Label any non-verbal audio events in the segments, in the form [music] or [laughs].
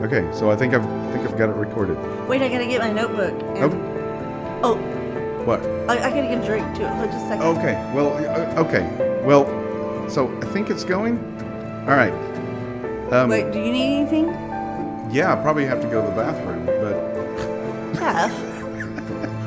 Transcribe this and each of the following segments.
Okay, so I think I've I think I've got it recorded. Wait, I gotta get my notebook. And, oh, What? I, I gotta get a drink too. Hold just a second. Okay. Well. uh, Okay. Well. So I think it's going. All right. Um, Wait, do you need anything? Yeah, I probably have to go to the bathroom, but [laughs] Jeff,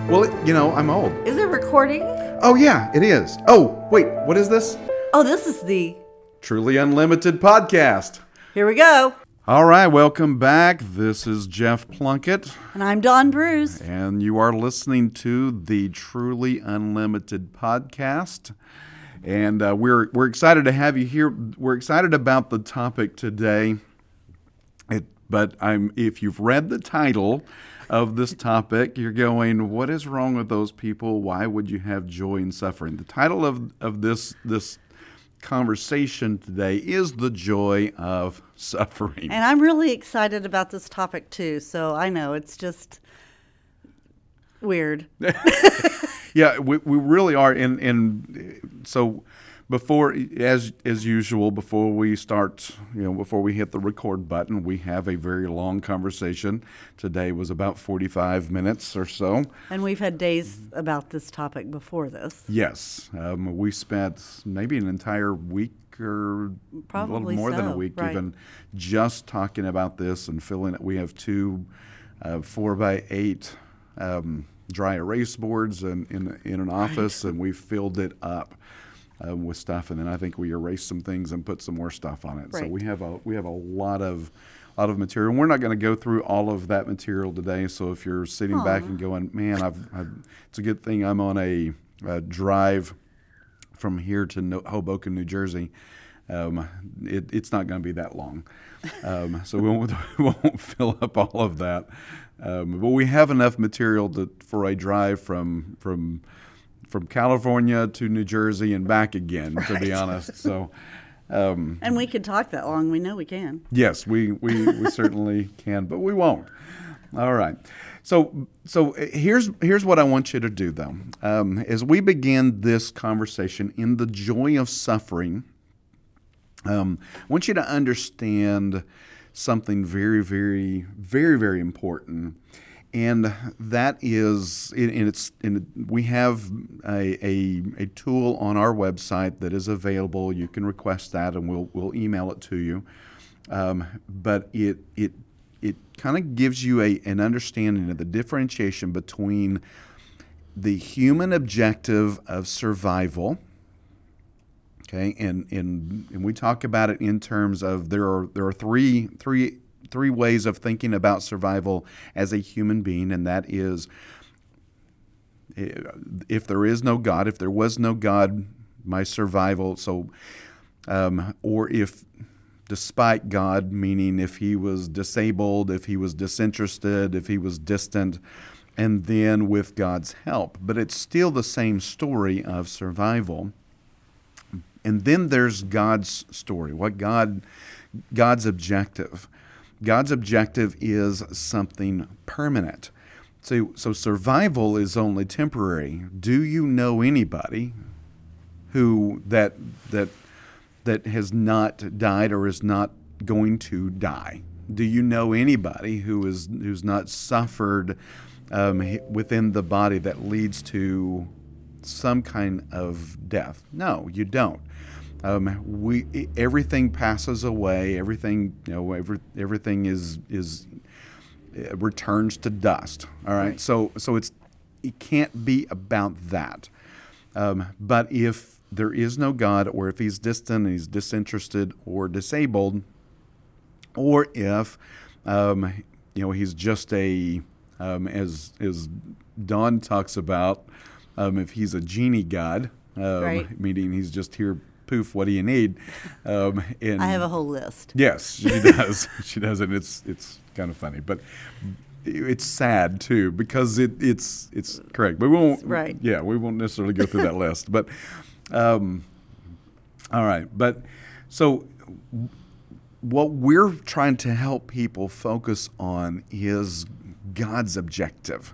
[laughs] well, it, you know, I'm old. is it recording? Oh yeah, it is. Oh wait, what is this? Oh, this is the. Truly Unlimited podcast. Here we go. All right, welcome back. This is Jeff Plunkett, And I'm Don Bruce. and you are listening to the Truly Unlimited podcast. And uh, we're we're excited to have you here. We're excited about the topic today. It, but I'm if you've read the title of this topic, you're going, "What is wrong with those people? Why would you have joy in suffering?" The title of of this this conversation today is the joy of suffering. And I'm really excited about this topic too. So I know it's just weird. [laughs] [laughs] Yeah, we, we really are. And, and so before, as as usual, before we start, you know, before we hit the record button, we have a very long conversation. Today was about forty five minutes or so. And we've had days about this topic before this. Yes, um, we spent maybe an entire week or a little more than a week right. even just talking about this and filling it. We have two uh, four by eight um, dry erase boards in, in, in an office, and we filled it up. Um, with stuff, and then I think we erased some things and put some more stuff on it. So we have a we have a lot of lot of material. And we're not going to go through all of that material today. So if you're sitting back and going, "Man, I've, I've it's a good thing I'm on a, a drive from here to no- Hoboken, New Jersey. Um, it, it's not going to be that long, um, so we won't, [laughs] we won't fill up all of that. Um, but we have enough material to, for a drive from from from California to New Jersey and back again. To be honest, so. [laughs] Um, And we could talk that long. We know we can. Yes, we, we, we certainly [laughs] can, but we won't. All right. So so uh, here's here's what I want you to do though. Um, as we begin this conversation in the joy of suffering, um, I want you to understand something very very very very important. And that is, and it's, and we have a, a, a tool on our website that is available. You can request that, and we'll, we'll email it to you um, but it it it kind of gives you a, an understanding of the differentiation between the human objective of survival. Okay, and, and and we talk about it in terms of there are there are three three three ways of thinking about survival as a human being, and that is eh, if there is no God, if there was no God, my survival. So, um, or if despite God, meaning if he was disabled, if he was disinterested, if he was distant, and then with God's help. But it's still the same story of survival. And then there's God's story, what God God's objective. God's objective is something permanent. So, so survival is only temporary. Do you know anybody who that that that has not died or is not going to die? Do you know anybody who is who's not suffered um, within the body that leads to some kind of death? No, you don't. Um, we everything passes away. Everything you know, every, everything is is uh, returns to dust. All right? Right. So so it's it can't be about that. Um, but if there is no God, or if he's distant and he's disinterested or disabled, or if um, you know he's just a um, as as Don talks about, um, if he's a genie god, um, Right. meaning he's just here, poof, what do you need? Um, and [laughs] I have a whole list. Yes, she [laughs] does. [laughs] she does, and it's it's kind of funny, but it's sad too because it it's it's correct. We won't. Right. Yeah, we won't necessarily go through that list, but um, all right. But so what we're trying to help people focus on is God's objective.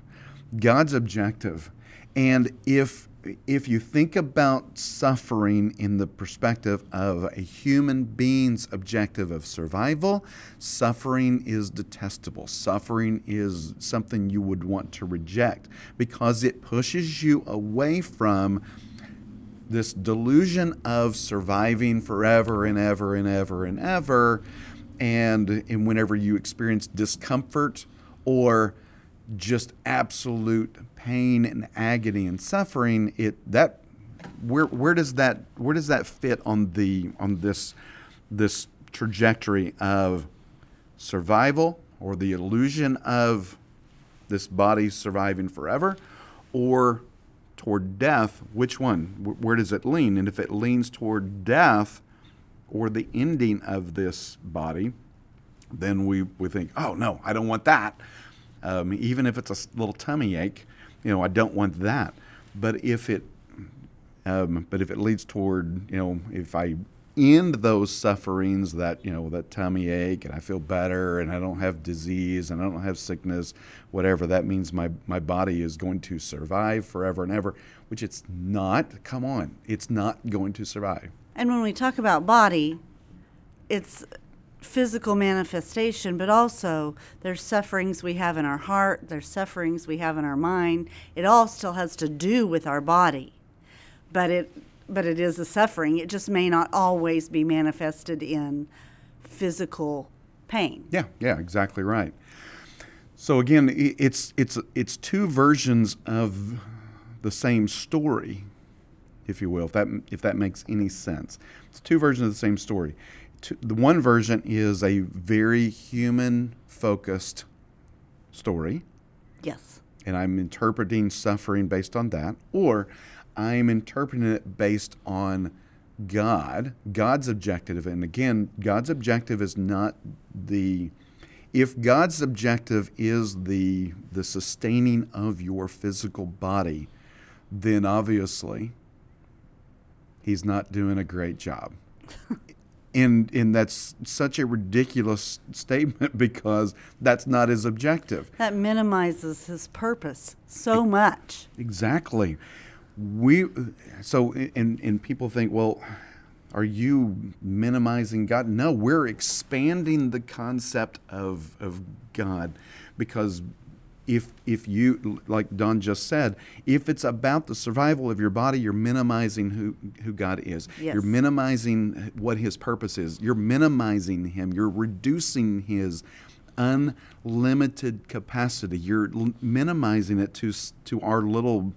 God's objective, and if if you think about suffering in the perspective of a human being's objective of survival, suffering is detestable. Suffering is something you would want to reject because it pushes you away from this delusion of surviving forever and ever and ever and ever. And, and whenever you experience discomfort or just absolute pain and agony and suffering, it that where where does that where does that fit on the on this this trajectory of survival or the illusion of this body surviving forever or toward death which one? Where does it lean? And if it leans toward death or the ending of this body then we, we think oh no i don't want that. Um, even if it's a little tummy ache, you know, I don't want that. But if it, um, but if it leads toward, you know, if I end those sufferings, that you know, that tummy ache, and I feel better, and I don't have disease, and I don't have sickness, whatever that means, my my body is going to survive forever and ever, which it's not. Come on, it's not going to survive. And when we talk about body, it's physical manifestation, but also there's sufferings we have in our heart, there's sufferings we have in our mind. It all still has to do with our body. But it but it is a suffering. It just may not always be manifested in physical pain. Yeah, yeah, exactly right. So again, it's it's it's two versions of the same story, if you will, if that if that makes any sense. It's two versions of the same story the one version is a very human focused story. Yes. And I'm interpreting suffering based on that, or I'm interpreting it based on God, God's objective. And again, God's objective is not the if God's objective is the the sustaining of your physical body, then obviously he's not doing a great job. [laughs] and and that's such a ridiculous statement [laughs] because that's not his objective. That minimizes his purpose so much. Exactly. We so and and people think, well, are you minimizing God? No, we're expanding the concept of of God because if if you like Don just said, if it's about the survival of your body, you're minimizing who who God is. Yes. You're minimizing what His purpose is. You're minimizing Him. You're reducing His unlimited capacity. You're l- minimizing it to to our little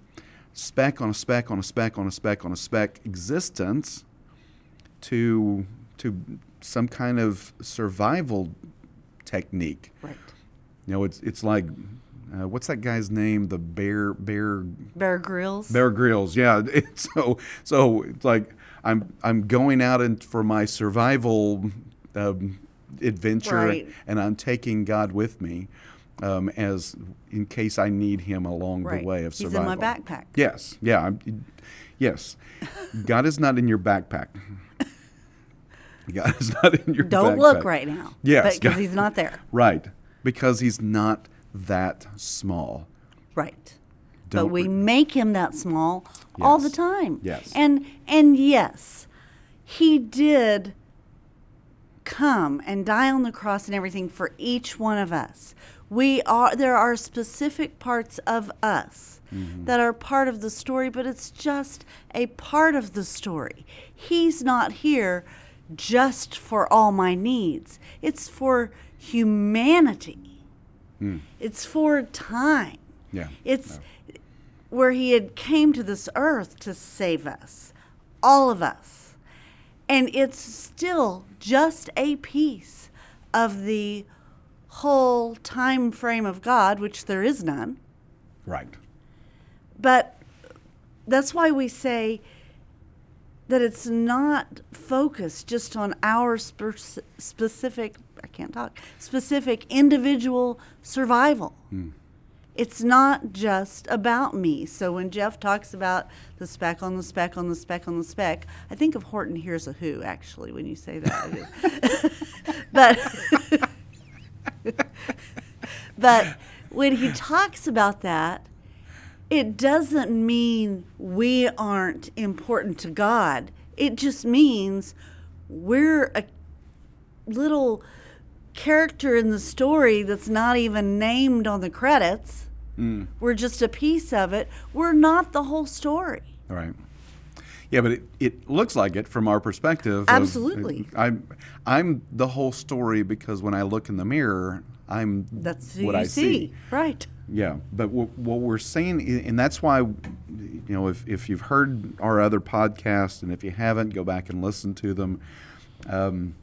speck on a speck on a speck on a speck on a speck existence to to some kind of survival technique. Right. You know, it's it's like uh, what's that guy's name? The Bear Bear Bear Grylls. Bear Grylls. Yeah. [laughs] It's so so it's like I'm I'm going out and for my survival um, adventure, Right. and I'm taking God with me um, as in case I need Him along right. the way of survival. He's in my backpack. Yes. Yeah. I'm, yes. God is not in your backpack. [laughs] God is not in your Don't backpack. look right now. Yes, Because he's not there. [laughs] Right. Because He's not that small. Right. Don't but we re- make him that small all the Yes. time. Yes. And and yes, he did come and die on the cross and everything for each one of us. We are there are specific parts of us Mm-hmm. that are part of the story, but it's just a part of the story. He's not here just for all my needs. It's for humanity. It's for time. Yeah. It's where he had came to this earth to save us, all of us. And it's still just a piece of the whole time frame of God, which there is none. Right. But that's why we say that it's not focused just on our spe- specific, I can't talk, specific individual survival. Hmm. It's not just about me. So when Jeff talks about the speck on the speck on the speck on the speck, I think of Horton Hears a Who, actually, when you say that. [laughs] [laughs] but, but when he talks about that, it doesn't mean we aren't important to God. It just means we're a little character in the story that's not even named on the credits. Mm. We're just a piece of it. We're not the whole story. Right. Yeah, but it, it looks like it from our perspective. of- Absolutely. I'm I'm the whole story because when I look in the mirror, I'm That's what I see. Right. Yeah, but what, what we're saying, and that's why, you know, if, if you've heard our other podcasts, and if you haven't, go back and listen to them. Um,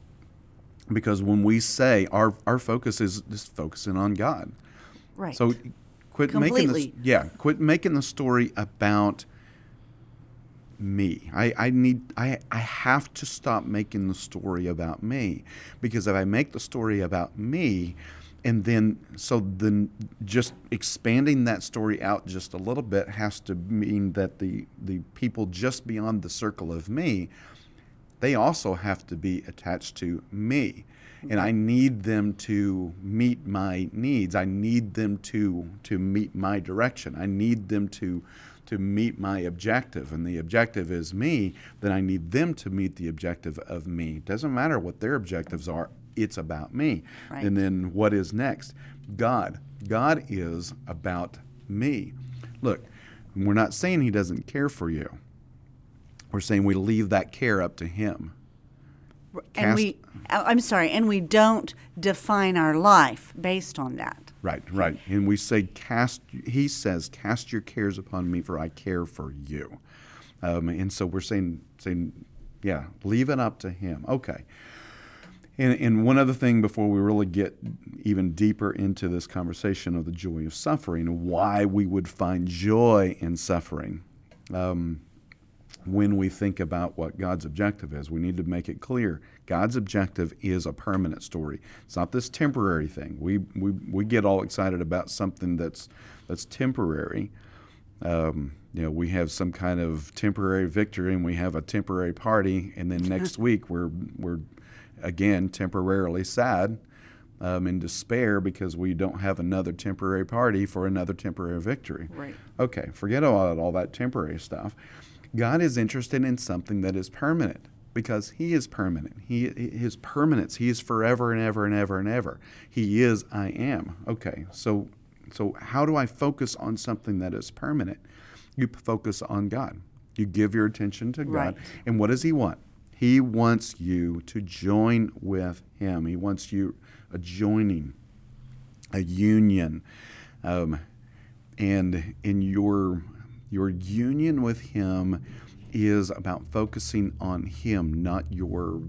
because when we say our, our focus is just focusing on God. Right. So quit making this, yeah, quit making the story about me. I, I need I, I have to stop making the story about me because if I make the story about me and then so then just expanding that story out just a little bit has to mean that the the people just beyond the circle of me they also have to be attached to me. And i need them to meet my needs. I need them to to meet my direction. I need them to to meet my objective. And the objective is me then i need them to meet the objective of me. Doesn't matter what their objectives are it's about me Right. and then what is next god god is about me look we're not saying he doesn't care for you we're saying we leave that care up to him and cast- we I- I'm sorry, and we don't define our life based on that. Right, right. And we say, cast, he says, cast your cares upon me, for I care for you. Um, and so we're saying, saying, yeah, leave it up to him. Okay. And, and one other thing before we really get even deeper into this conversation of the joy of suffering and why we would find joy in suffering. Um, when we think about what God's objective is. We need to make it clear. God's objective is a permanent story. It's not this temporary thing. We we, we get all excited about something that's that's temporary. Um, you know, we have some kind of temporary victory and we have a temporary party, and then next [laughs] week we're we're again temporarily sad um, in despair because we don't have another temporary party for another temporary victory. Right. Okay, forget about all that temporary stuff. God is interested in something that is permanent because He is permanent. He His permanence. He is forever and ever and ever and ever. He is I am. Okay, so so how do I focus on something that is permanent? You focus on God. You give your attention to God. Right. And what does He want? He wants you to join with Him. He wants you a joining, a union. Um, and in your your union with him is about focusing on him not your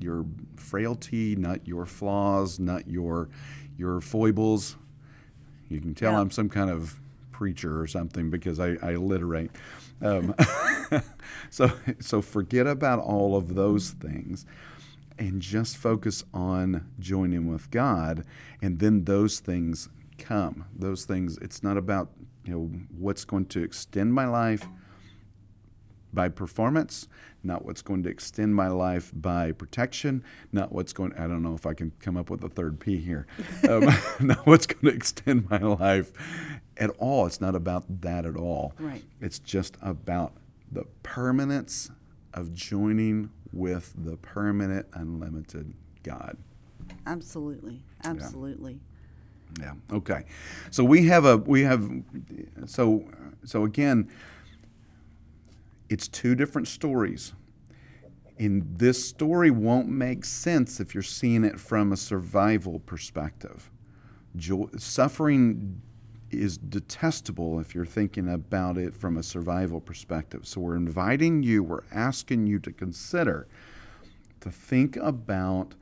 your frailty not your flaws not your your foibles you can tell Yeah. i'm some kind of preacher or something because i, I alliterate um, [laughs] [laughs] so so forget about all of those things and just focus on joining with God and then those things come. Those things it's not about you know what's going to extend my life by performance not what's going to extend my life by protection not what's going i don't know if i can come up with a third p here [laughs] um, [laughs] not what's going to extend my life at all. It's not about that at all. Right. it's just about the permanence of joining with the permanent, unlimited God. Absolutely. Absolutely. Yeah. Okay. So we have a we have so so again, it's two different stories. And this story won't make sense if you're seeing it from a survival perspective. Joy, suffering is detestable if you're thinking about it from a survival perspective. So we're inviting you, we're asking you to consider, to think about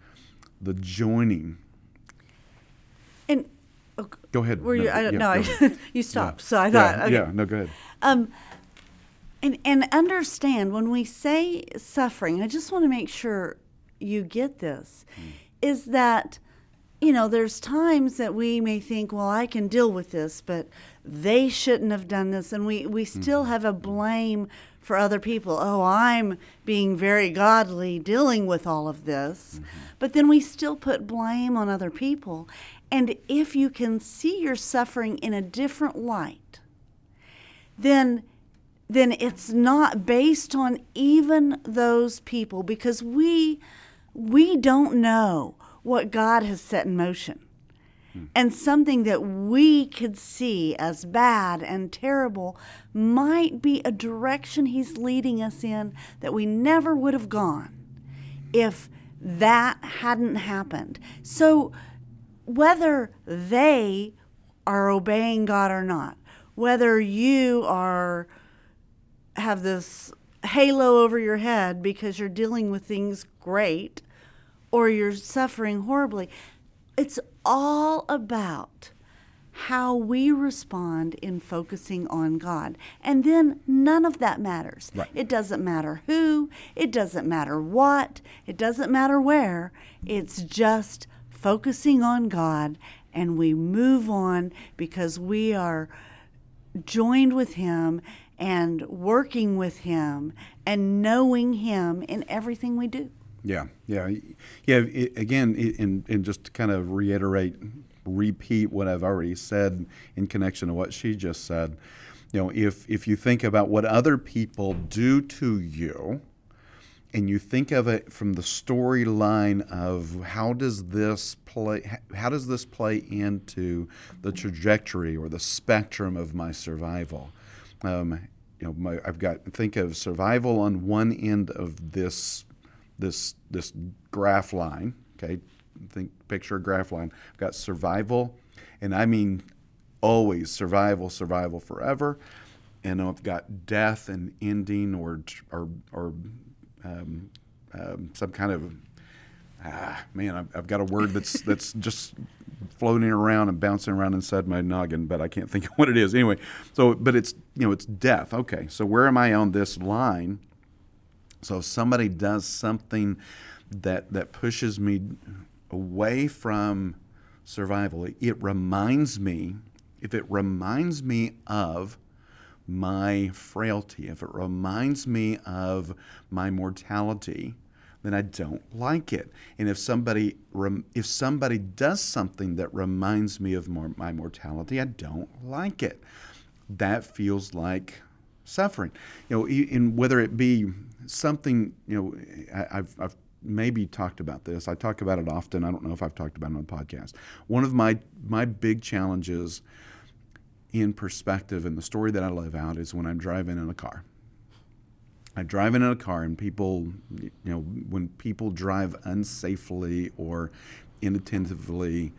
the joining. And oh, Go ahead. were you? I don't know. ahead. [laughs] you stopped, Yeah. so I Yeah, thought. okay. Yeah, no, go ahead. Um, and and understand when we say suffering, I just want to make sure you get this, is that you know there's times that we may think, well, I can deal with this, but they shouldn't have done this, and we we mm-hmm. still have a blame for other people. Oh, I'm being very godly dealing with all of this, mm-hmm. but then we still put blame on other people. And if you can see your suffering in a different light, then then it's not based on even those people because we we don't know what God has set in motion. And something that we could see as bad and terrible might be a direction he's leading us in that we never would have gone if that hadn't happened. So whether they are obeying God or not, whether you are have this halo over your head because you're dealing with things great or you're suffering horribly, it's all about how we respond in focusing on God. And then none of that matters. Right. It doesn't matter who, it doesn't matter what, it doesn't matter where. It's just focusing on God and we move on because we are joined with Him and working with Him and knowing Him in everything we do. Yeah, yeah, yeah. It, again, it, and and just to kind of reiterate, repeat what I've already said in connection to what she just said. You know, if if you think about what other people do to you, and you think of it from the storyline of how does this play how does this play into the trajectory or the spectrum of my survival um, you know my, i've got think of survival on one end of this this this graph line okay think picture a graph line i've got survival and i mean always survival survival forever and i've got death and ending or or or um, um, some kind of ah, man, I've, I've, got a word that's [laughs] that's just floating around and bouncing around inside my noggin, but I can't think [laughs] of what it is. Anyway, so but it's you know it's death. Okay, so where am I on this line? So if somebody does something that that pushes me away from survival, it, reminds me. If it reminds me of my frailty, if it reminds me of my mortality, then I don't like it. And if somebody if somebody does something that reminds me of my mortality, I don't like it. That feels like suffering. You know, in whether it be something, you know, I've, I've maybe talked about this. I talk about it often. I don't know if I've talked about it on the podcast. One of my my big challenges in perspective and the story that I live out is when I'm driving in a car. I drive in a car and people, you know, when people drive unsafely or inattentively,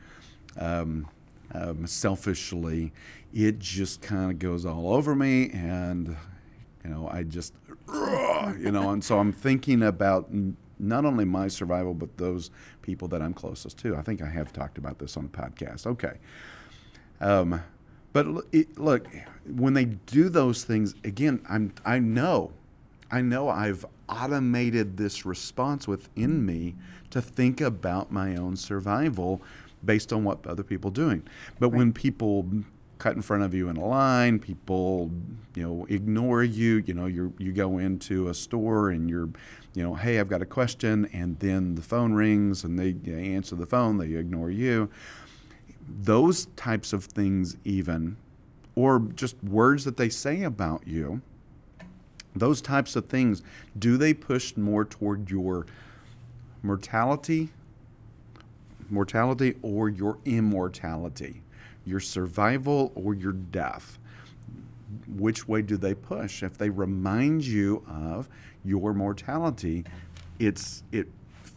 um, um, selfishly, it just kind of goes all over me, and you know, I just, you know, and so I'm thinking about not only my survival but those people that I'm closest to. I think I have talked about this on the podcast. Okay. Um, but look, when they do those things, again, I'm I know, I know I've automated this response within me to think about my own survival based on what other people are doing. But right. when people cut in front of you in a line, people, you know, ignore you, you know, you you go into a store and you're, you know, hey, I've got a question, and then the phone rings and they, they answer the phone, they ignore you. Those types of things, even, or just words that they say about you, those types of things, do they push more toward your mortality, mortality, or your immortality, your survival or your death? Which way do they push? If they remind you of your mortality, it's it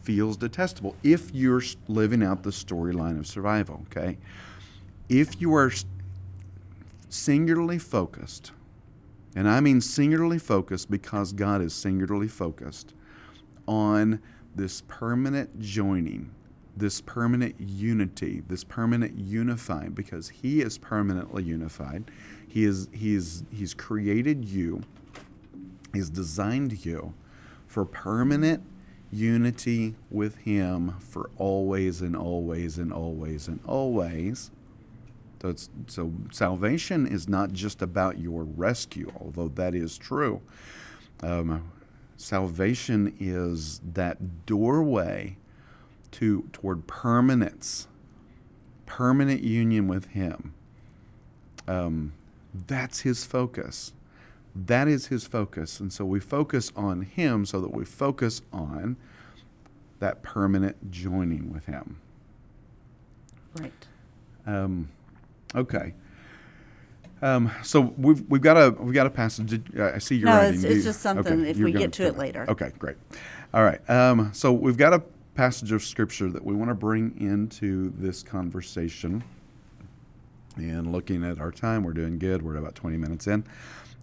feels detestable if you're living out the storyline of survival, okay? If you are singularly focused, and I mean singularly focused because God is singularly focused on this permanent joining, this permanent unity, this permanent unifying, because He is permanently unified. He is He is He's created you, He's designed you for permanent unity with Him for always and always and always and always. So, so salvation is not just about your rescue, although that is true. Um, salvation is that doorway to toward permanence, permanent union with Him. Um, That's his focus. That is his focus. And so we focus on him so that we focus on that permanent joining with him. Right. Um, okay. Um, so we've we've got a we've got a passage. I see you're No, writing. it's- it's You- just something if we get to it cover later. Okay, great. All right. Um, so we've got a passage of scripture that we want to bring into this conversation. And looking at our time, we're doing good. We're about 20 minutes in.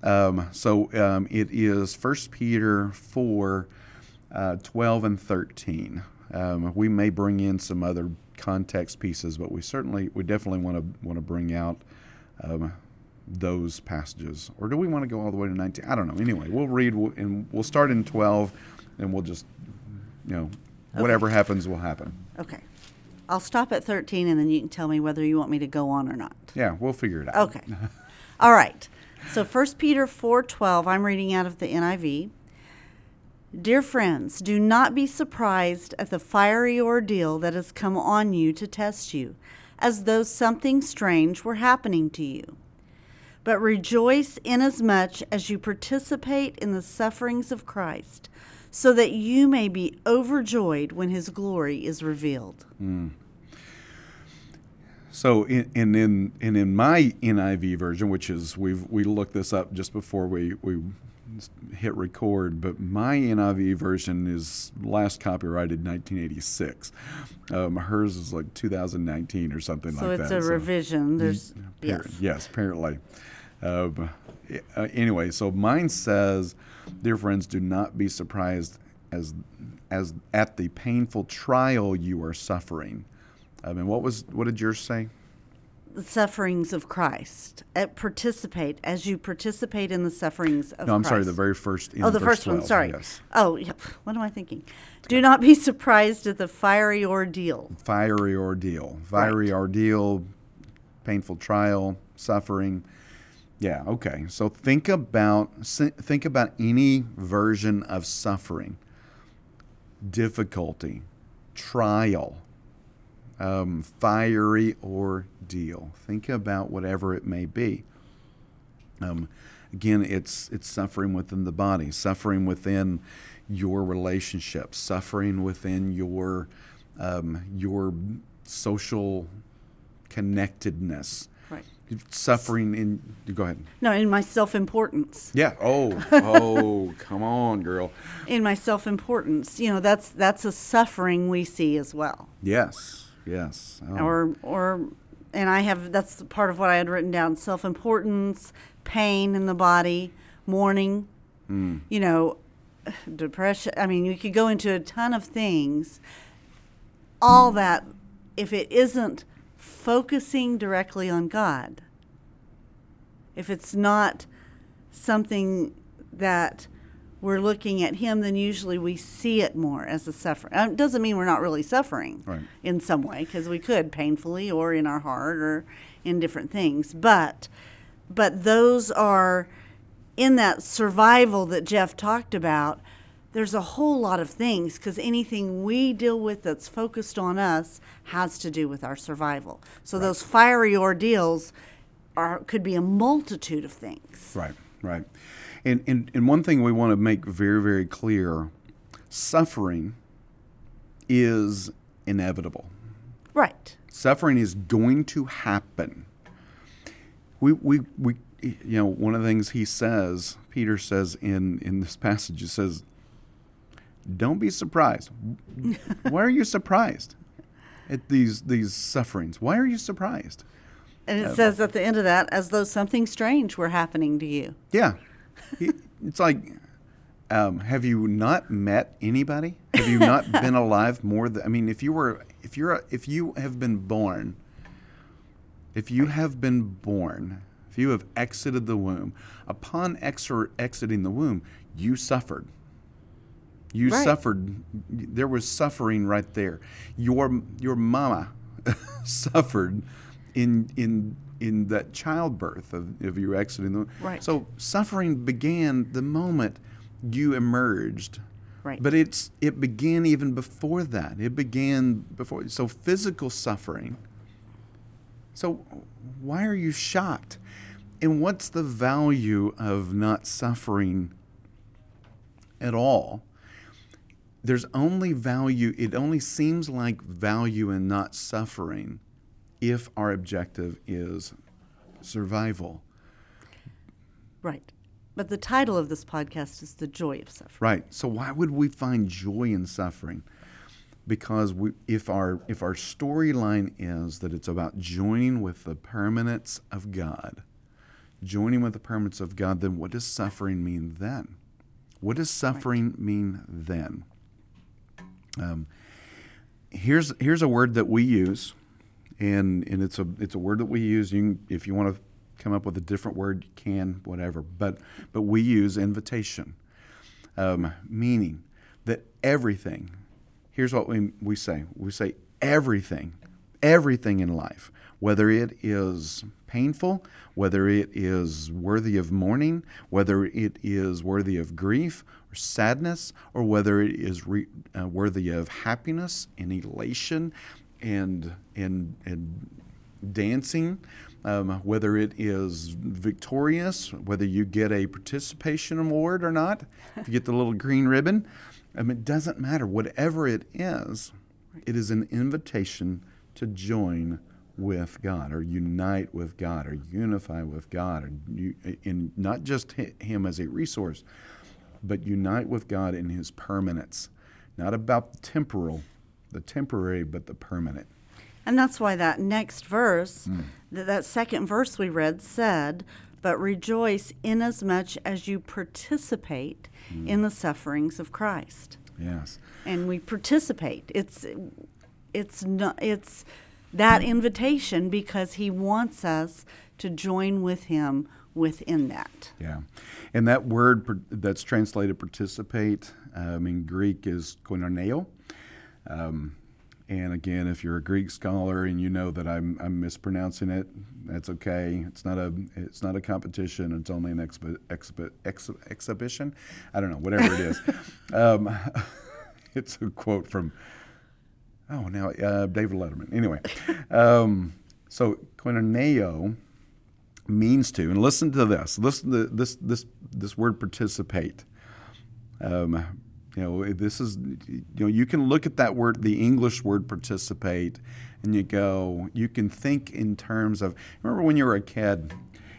Um, so um, it is 1 Peter 4, uh, 12 and 13. Um, we may bring in some other context pieces, but we certainly, we definitely want to want to bring out um, those passages. Or do we want to go all the way to 19? I don't know. Anyway, we'll read and we'll start in 12, and we'll just, you know, whatever happens will happen. Okay. I'll stop at 13 and then you can tell me whether you want me to go on or not. Yeah, we'll figure it out. Okay. [laughs] All right. So 1 Peter 4:12, I'm reading out of the NIV. Dear friends, do not be surprised at the fiery ordeal that has come on you to test you, as though something strange were happening to you. But rejoice inasmuch as you participate in the sufferings of Christ, so that you may be overjoyed when his glory is revealed. So in, in in and in my NIV version, which is we've we looked this up just before we we hit record, but my NIV version is last copyrighted 1986. Um, hers is like 2019 or something So like that. So it's a revision. There's yes. Yes, apparently. Um, uh, anyway, so mine says, "Dear friends, do not be surprised as as at the painful trial you are suffering." I mean, what was what did yours say? the sufferings of Christ. Uh, participate as you participate in the sufferings of No, I'm Christ. sorry, the very first. Oh, the first one. Sorry. Yes, Oh, yeah. [laughs] What am I thinking? Do not be surprised at the fiery ordeal. fiery ordeal, fiery Right. ordeal, painful trial, suffering. Yeah. Okay. So think about think about any version of suffering, difficulty, trial, um, fiery ordeal. Think about whatever it may be. Um, again, it's it's suffering within the body, suffering within your relationships, suffering within your um, your social connectedness. Suffering in. Go ahead. No, in my self importance. Yeah. Oh. Oh. [laughs] come on, girl. In my self importance. You know, that's that's a suffering we see as well. Yes. Yes. Oh. Or or and I have that's part of what I had written down, self importance, pain in the body, mourning, hmm. you know, [sighs] depression. I mean, you could go into a ton of things. All that, if it isn't focusing directly on God, if it's not something that we're looking at Him, then usually we see it more as a suffering. Uh, It doesn't mean we're not really suffering Right. in some way, because we could painfully or in our heart or in different things. But, but those are in that survival that Jeff talked about. There's a whole lot of things because anything we deal with that's focused on us has to do with our survival. So those fiery ordeals are could be a multitude of things. Right, right. And, and, and one thing we want to make very, very clear suffering is inevitable. Right. Suffering is going to happen. We, we, we, you know, one of the things he says, Peter says in, in this passage, he says, don't be surprised. [laughs] Why are you surprised at these, these sufferings? Why are you surprised? And it says at the end of that, as though something strange were happening to you. Yeah. [laughs] He- it's like, um, have you not met anybody? Have you not [laughs] been alive more than, I mean, if you were, if you're, a, if you have been born, if you have been born, if you have exited the womb, upon exor- exiting the womb, you suffered. You Right. suffered. There was suffering right there. Your your mama [laughs] suffered in in in that childbirth of, of you exiting the. Right. So suffering began the moment you emerged. Right. But it's it began even before that. It began before. So physical suffering. So why are you shocked? And what's the value of not suffering at all? There's only value, it only seems like value in not suffering if our objective is survival. Right. But the title of this podcast is The Joy of Suffering. Right. So why would we find joy in suffering? Because we, if our if our storyline is that it's about joining with the permanence of God, joining with the permanence of God, then what does suffering mean then? What does suffering right. mean then? Um, here's here's a word that we use, and and it's a it's a word that we use. You can, if you want to come up with a different word, you can, whatever. But but we use invitation, um, meaning that everything. Here's what we we say. We say everything, everything in life, whether it is painful, whether it is worthy of mourning, whether it is worthy of grief or sadness, or whether it is re, uh, worthy of happiness and elation and and and dancing, um, whether it is victorious, whether you get a participation award or not, if you get the little green ribbon, mean, it doesn't matter. Whatever it is, it is an invitation to join with God or unite with God or unify with God or you, in not just Him as a resource, but unite with God in His permanence. Not about the temporal, the temporary, but the permanent. And that's why that next verse, mm. that, that second verse we read said, But rejoice inasmuch as you participate mm. in the sufferings of Christ. Yes. And we participate. It's it's not it's that invitation because he wants us to join with him within that. Yeah. And that word that's translated participate um, in Greek is koinoneo. Um, and again, if you're a Greek scholar and you know that I'm, I'm mispronouncing it, that's okay. It's not a it's not a competition. It's only an expi- expi- ex- exhibition. I don't know, whatever it is. [laughs] um, [laughs] it's a quote from oh now uh, David Letterman. Anyway, um, so koinoneo means to, and listen to this. Listen to this this this word participate. Um, you know, this is, you know, you can look at that word, the English word participate, and you go, you can think in terms of, remember when you were a kid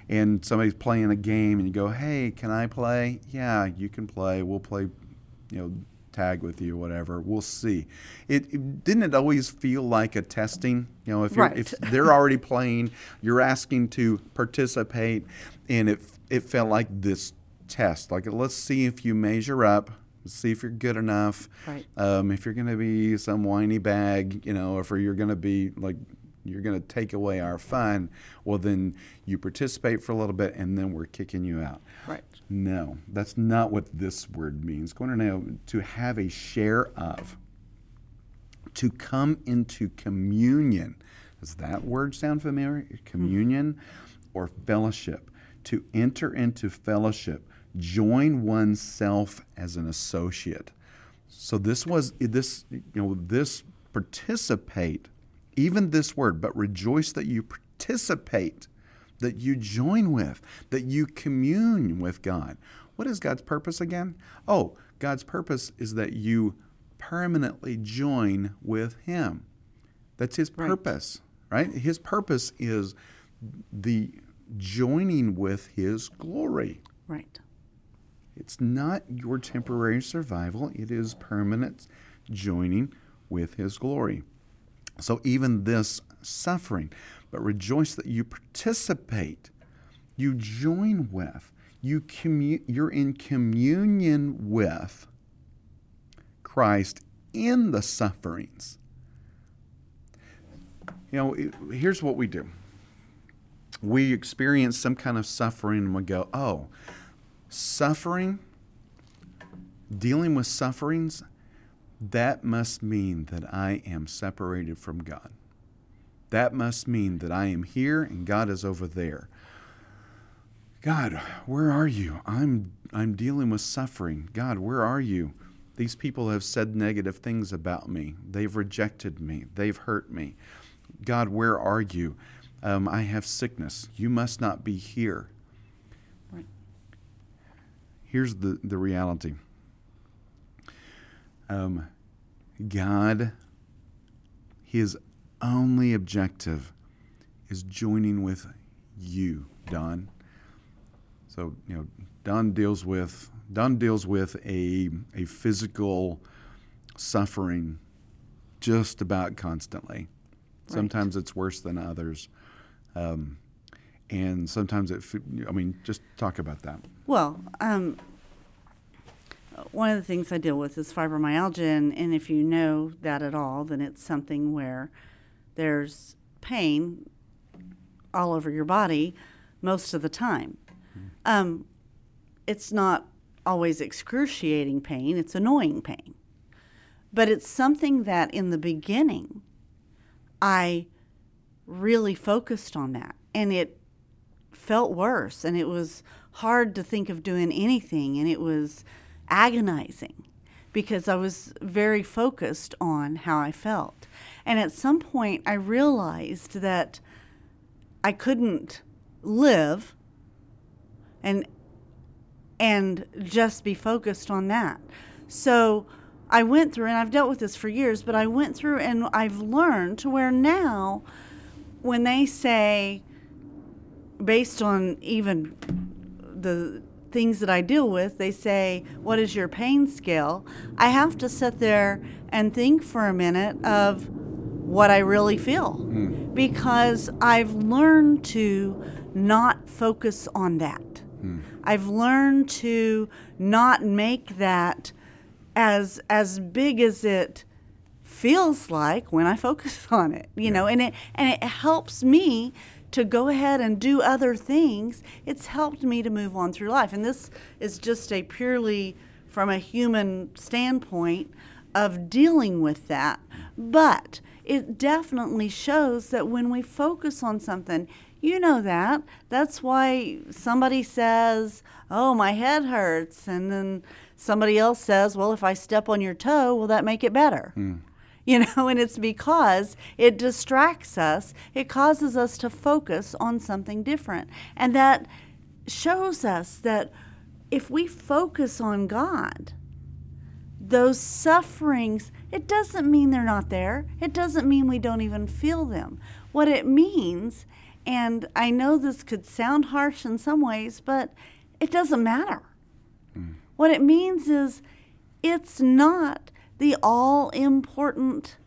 and somebody's playing a game and you go, hey, can I play? Yeah, you can play. We'll play, you know, tag with you, whatever. We'll see. It, it, didn't it always feel like a testing. You know, if you're, right. if [laughs] they're already playing, you're asking to participate, and it it felt like this test. Like let's see if you measure up see if you're good enough. Right. Um, if you're going to be some whiny bag, you know, or if you're going to be like you're going to take away our fun, well then you participate for a little bit and then we're kicking you out. Right. No, that's not what this word means. Koinoneo, to have a share of, to come into communion. Does that word sound familiar? Communion mm-hmm. or fellowship. To enter into fellowship join oneself as an associate. So this was this you know this participate even this word but rejoice that you participate that you join with that you commune with God. What is God's purpose again? Oh, God's purpose is that you permanently join with him. That's his purpose, right? right? His purpose is the joining with his glory. Right. It's not your temporary survival, it is permanent joining with His glory. So, even this suffering, but rejoice that you participate, you join with, you commu- you're in communion with Christ in the sufferings. You know, here's what we do we experience some kind of suffering and we go, oh, Suffering, dealing with sufferings, that must mean that I am separated from God. That must mean that I am here and God is over there. God, where are you? I'm I'm dealing with suffering. God, where are you? These people have said negative things about me. They've rejected me. They've hurt me. God, where are you? um, I have sickness. You must not be here. Right. Here's the, the reality um, God, His only objective is joining with you, Don. So, you know, Don deals with Don deals with a a physical suffering just about constantly. Sometimes it's worse than others, um, and sometimes it. I mean, just talk about that. Well, um, one of the things I deal with is fibromyalgia, and, and if you know that at all, then it's something where there's pain all over your body most of the time. Um, it's not always excruciating pain, it's annoying pain. But it's something that in the beginning, I really focused on that. And it felt worse and it was hard to think of doing anything and it was agonizing because I was very focused on how I felt. And at some point I realized that I couldn't live and and just be focused on that. So I went through and I've dealt with this for years, but I went through and I've learned to where now when they say based on even the things that I deal with, they say, What is your pain scale? I have to sit there and think for a minute of what I really feel hmm. because I've learned to not focus on that. Hmm. I've learned to not make that as as big as it feels like when I focus [laughs] on it, you know, and it and it helps me to go ahead and do other things. It's helped me to move on through life, and this is just a purely from a human standpoint of dealing with that. But it definitely shows that when we focus on something, you know that. That's why somebody says, "Oh, my head hurts," and then somebody else says, "Well, if I step on your toe, will that make it better?" Hmm. You know, [laughs] and it's because it distracts us. It causes us to focus on something different. And that shows us that if we focus on God, those sufferings, it doesn't mean they're not there. It doesn't mean we don't even feel them. What it means, and I know this could sound harsh in some ways, but it doesn't matter. Mm. What it means is it's not the all important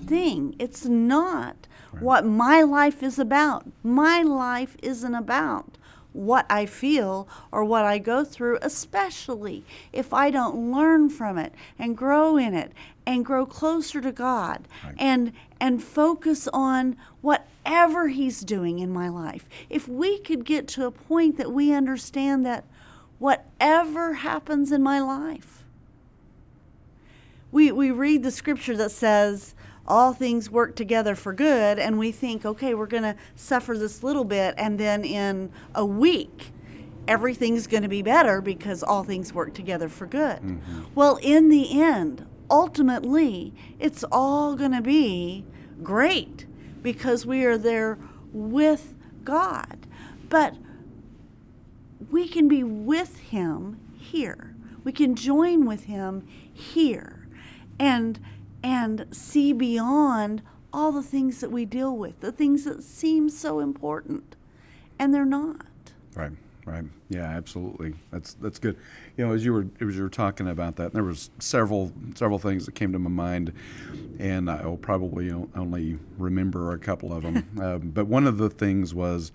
thing. It's not what my life is about. My life isn't about what I feel or what I go through, especially if I don't learn from it and grow in it and grow closer to God and and focus on whatever he's doing in my life. If we could get to a point that we understand that whatever happens in my life, we, we read the scripture that says all things work together for good and we think okay we're going to suffer this little bit and then in a week everything's going to be better because all things work together for good. Mm-hmm. Well in the end ultimately it's all going to be great because we are there with god. But we can be with him here. We can join with him here and and see beyond all the things that we deal with, the things that seem so important and they're not. Right, right. Yeah, absolutely. That's that's good. You know, as you were as you were talking about that, there was several several things that came to my mind, and I'll probably only remember a couple of them. [laughs] um, but one of the things was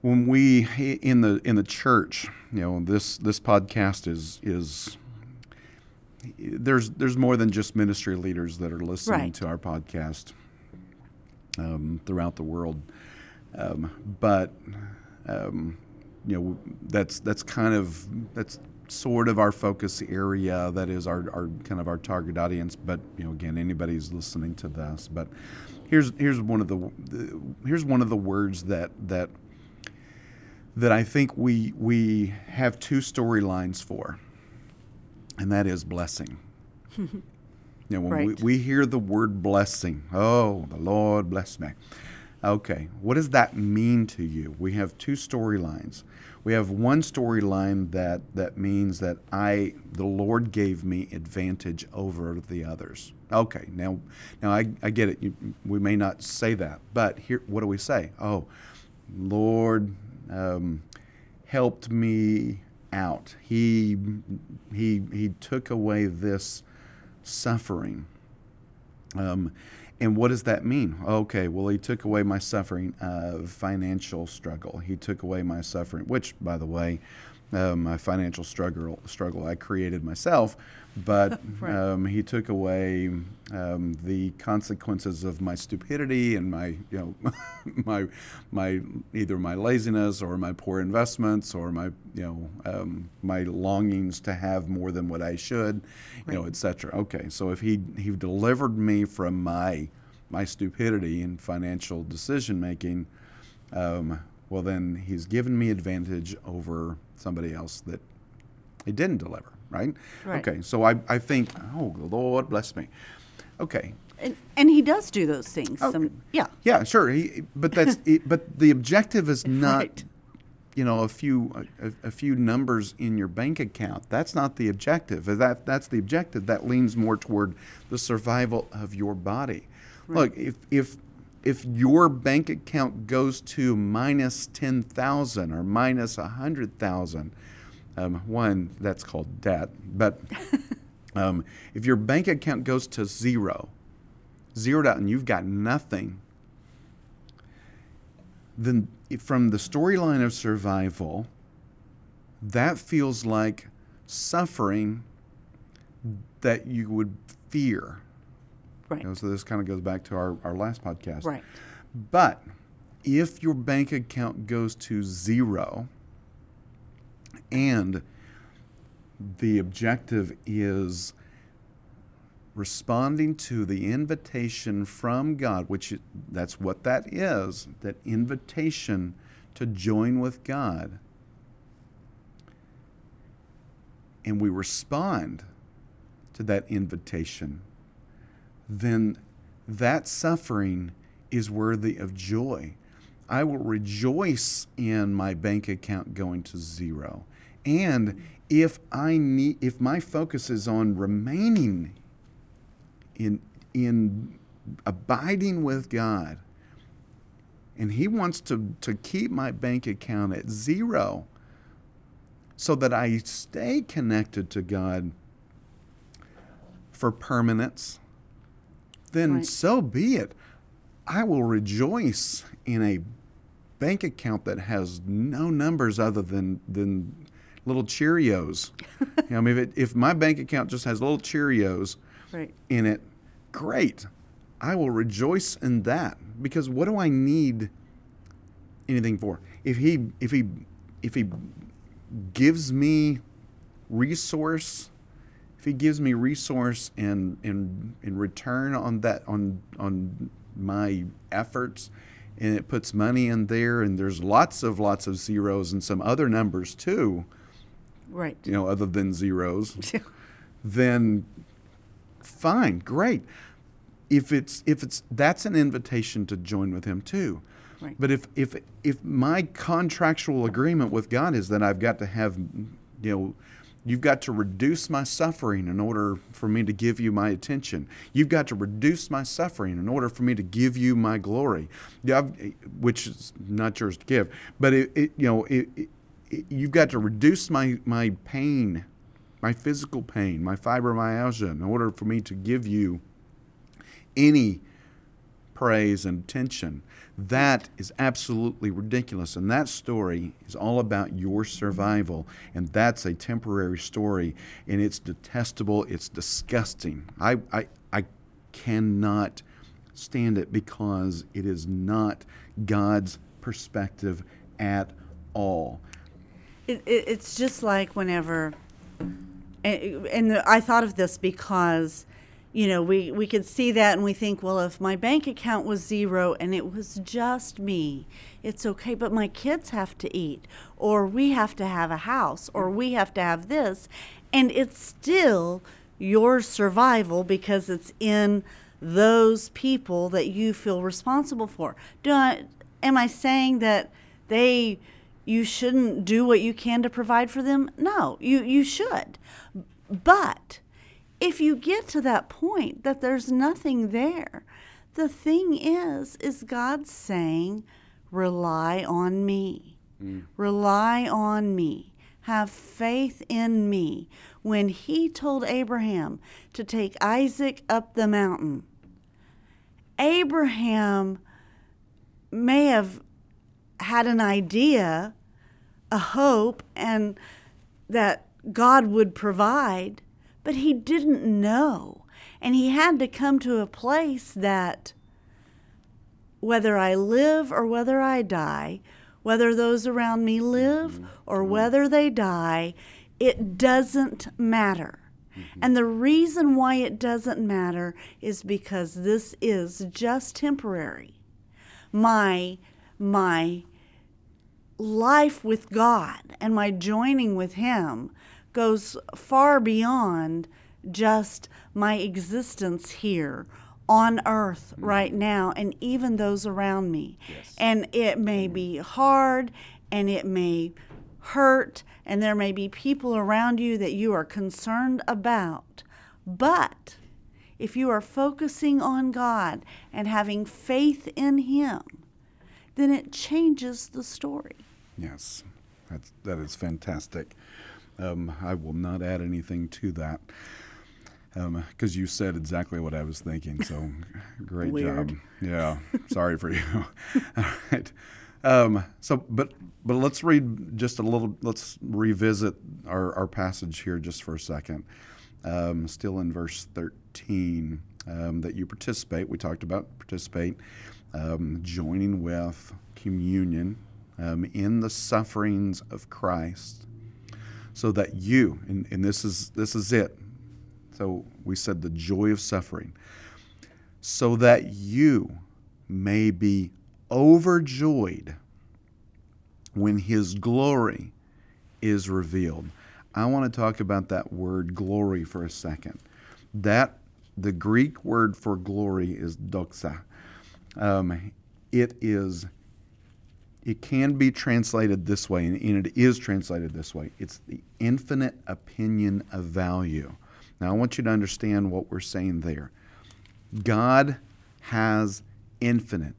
when we in the in the church. You know, this this podcast is is there's there's more than just ministry leaders that are listening Right. to our podcast um, throughout the world. Um, but um, you know that's that's kind of that's sort of our focus area. That is our, our kind of our target audience. But you know, again, anybody who's listening to this. But here's here's one of the, the here's one of the words that that that I think we we have two storylines for, and that is blessing. [laughs] You know, when Right. we, we hear the word blessing, oh, the Lord bless me. Okay, what does that mean to you? We have two storylines. We have one storyline that that means that I the Lord gave me advantage over the others. Okay, now now I, I get it. You, we may not say that, but here what do we say? Oh, Lord um, helped me out. He he he took away this suffering. Um, and what does that mean? Okay, well, he took away my suffering of financial struggle. He took away my suffering, which, by the way, uh, my financial struggle struggle I created myself, but [laughs] right. um, he took away um, the consequences of my stupidity and my you know [laughs] my my either my laziness or my poor investments or my you know um, my longings to have more than what I should, right. you know, etc. Okay, so if he he delivered me from my my stupidity in financial decision making, um, well then he's given me advantage over somebody else that it didn't deliver, right? right. Okay, so I, I think, oh, the Lord bless me. Okay. And, and he does do those things. Okay. Some, yeah. Yeah, sure. He, but that's it, [laughs] but the objective is not, right. you know, a few a, a, few numbers in your bank account. That's not the objective. That that's the objective. That leans more toward the survival of your body. Right. Look, if if if your bank account goes to minus 10,000 or minus 100,000, um, one, that's called debt. But [laughs] um, if your bank account goes to zero, zeroed out, and you've got nothing, then from the storyline of survival, that feels like suffering that you would fear. Right. You know, so this kind of goes back to our, our last podcast. Right. But if your bank account goes to zero and the objective is responding to the invitation from God, which that's what that is, that invitation to join with God. And we respond to that invitation then that suffering is worthy of joy. I will rejoice in my bank account going to zero. And if I need if my focus is on remaining in in abiding with God and he wants to to keep my bank account at zero so that I stay connected to God for permanence then right. so be it. I will rejoice in a bank account that has no numbers other than than little Cheerios. [laughs] you know, I mean, if, it, if my bank account just has little Cheerios right. in it, great. I will rejoice in that because what do I need anything for? If he if he if he gives me resource if he gives me resource and in in return on that on on my efforts and it puts money in there and there's lots of lots of zeros and some other numbers too right. you know other than zeros [laughs] then fine great. If it's if it's that's an invitation to join with him too. Right. but if if if my contractual agreement with god is that i've got to have you know You've got to reduce my suffering in order for me to give you my attention. You've got to reduce my suffering in order for me to give you my glory, which is not yours to give. But it, it you know, it, it, you've got to reduce my my pain, my physical pain, my fibromyalgia, in order for me to give you any praise and attention. That is absolutely ridiculous. And that story is all about your survival. And that's a temporary story. And it's detestable. It's disgusting. I, I, I cannot stand it because it is not God's perspective at all. It, it, it's just like whenever, and, and I thought of this because you know, we, we could see that and we think, well, if my bank account was zero and it was just me, it's okay, but my kids have to eat, or we have to have a house, or we have to have this. And it's still your survival because it's in those people that you feel responsible for. Do I, am I saying that they you shouldn't do what you can to provide for them? No, you you should. But if you get to that point that there's nothing there, the thing is is God saying rely on me. Mm. Rely on me. Have faith in me. When he told Abraham to take Isaac up the mountain, Abraham may have had an idea, a hope, and that God would provide, but he didn't know. And he had to come to a place that whether I live or whether I die, whether those around me live mm-hmm. or mm-hmm. whether they die, it doesn't matter. Mm-hmm. And the reason why it doesn't matter is because this is just temporary. My my life with God and my joining with him goes far beyond just my existence here on earth mm-hmm. right now and even those around me. Yes. And it may be hard and it may hurt and there may be people around you that you are concerned about. But if you are focusing on God and having faith in Him, then it changes the story. Yes, that's, that is fantastic. Um, I will not add anything to that because um, you said exactly what I was thinking. So [laughs] great Weird. job. Yeah, sorry for you. [laughs] All right. Um, so, but but let's read just a little. Let's revisit our, our passage here just for a second. Um, still in verse thirteen, um, that you participate. We talked about participate, um, joining with communion um, in the sufferings of Christ, so that you and, and this is this is it so we said the joy of suffering, so that you may be overjoyed when his glory is revealed. I want to talk about that word glory for a second. That the Greek word for glory is doxa. Um, it is it can be translated this way, and it is translated this way. It's the infinite opinion of value. Now, I want you to understand what we're saying there. God has infinite,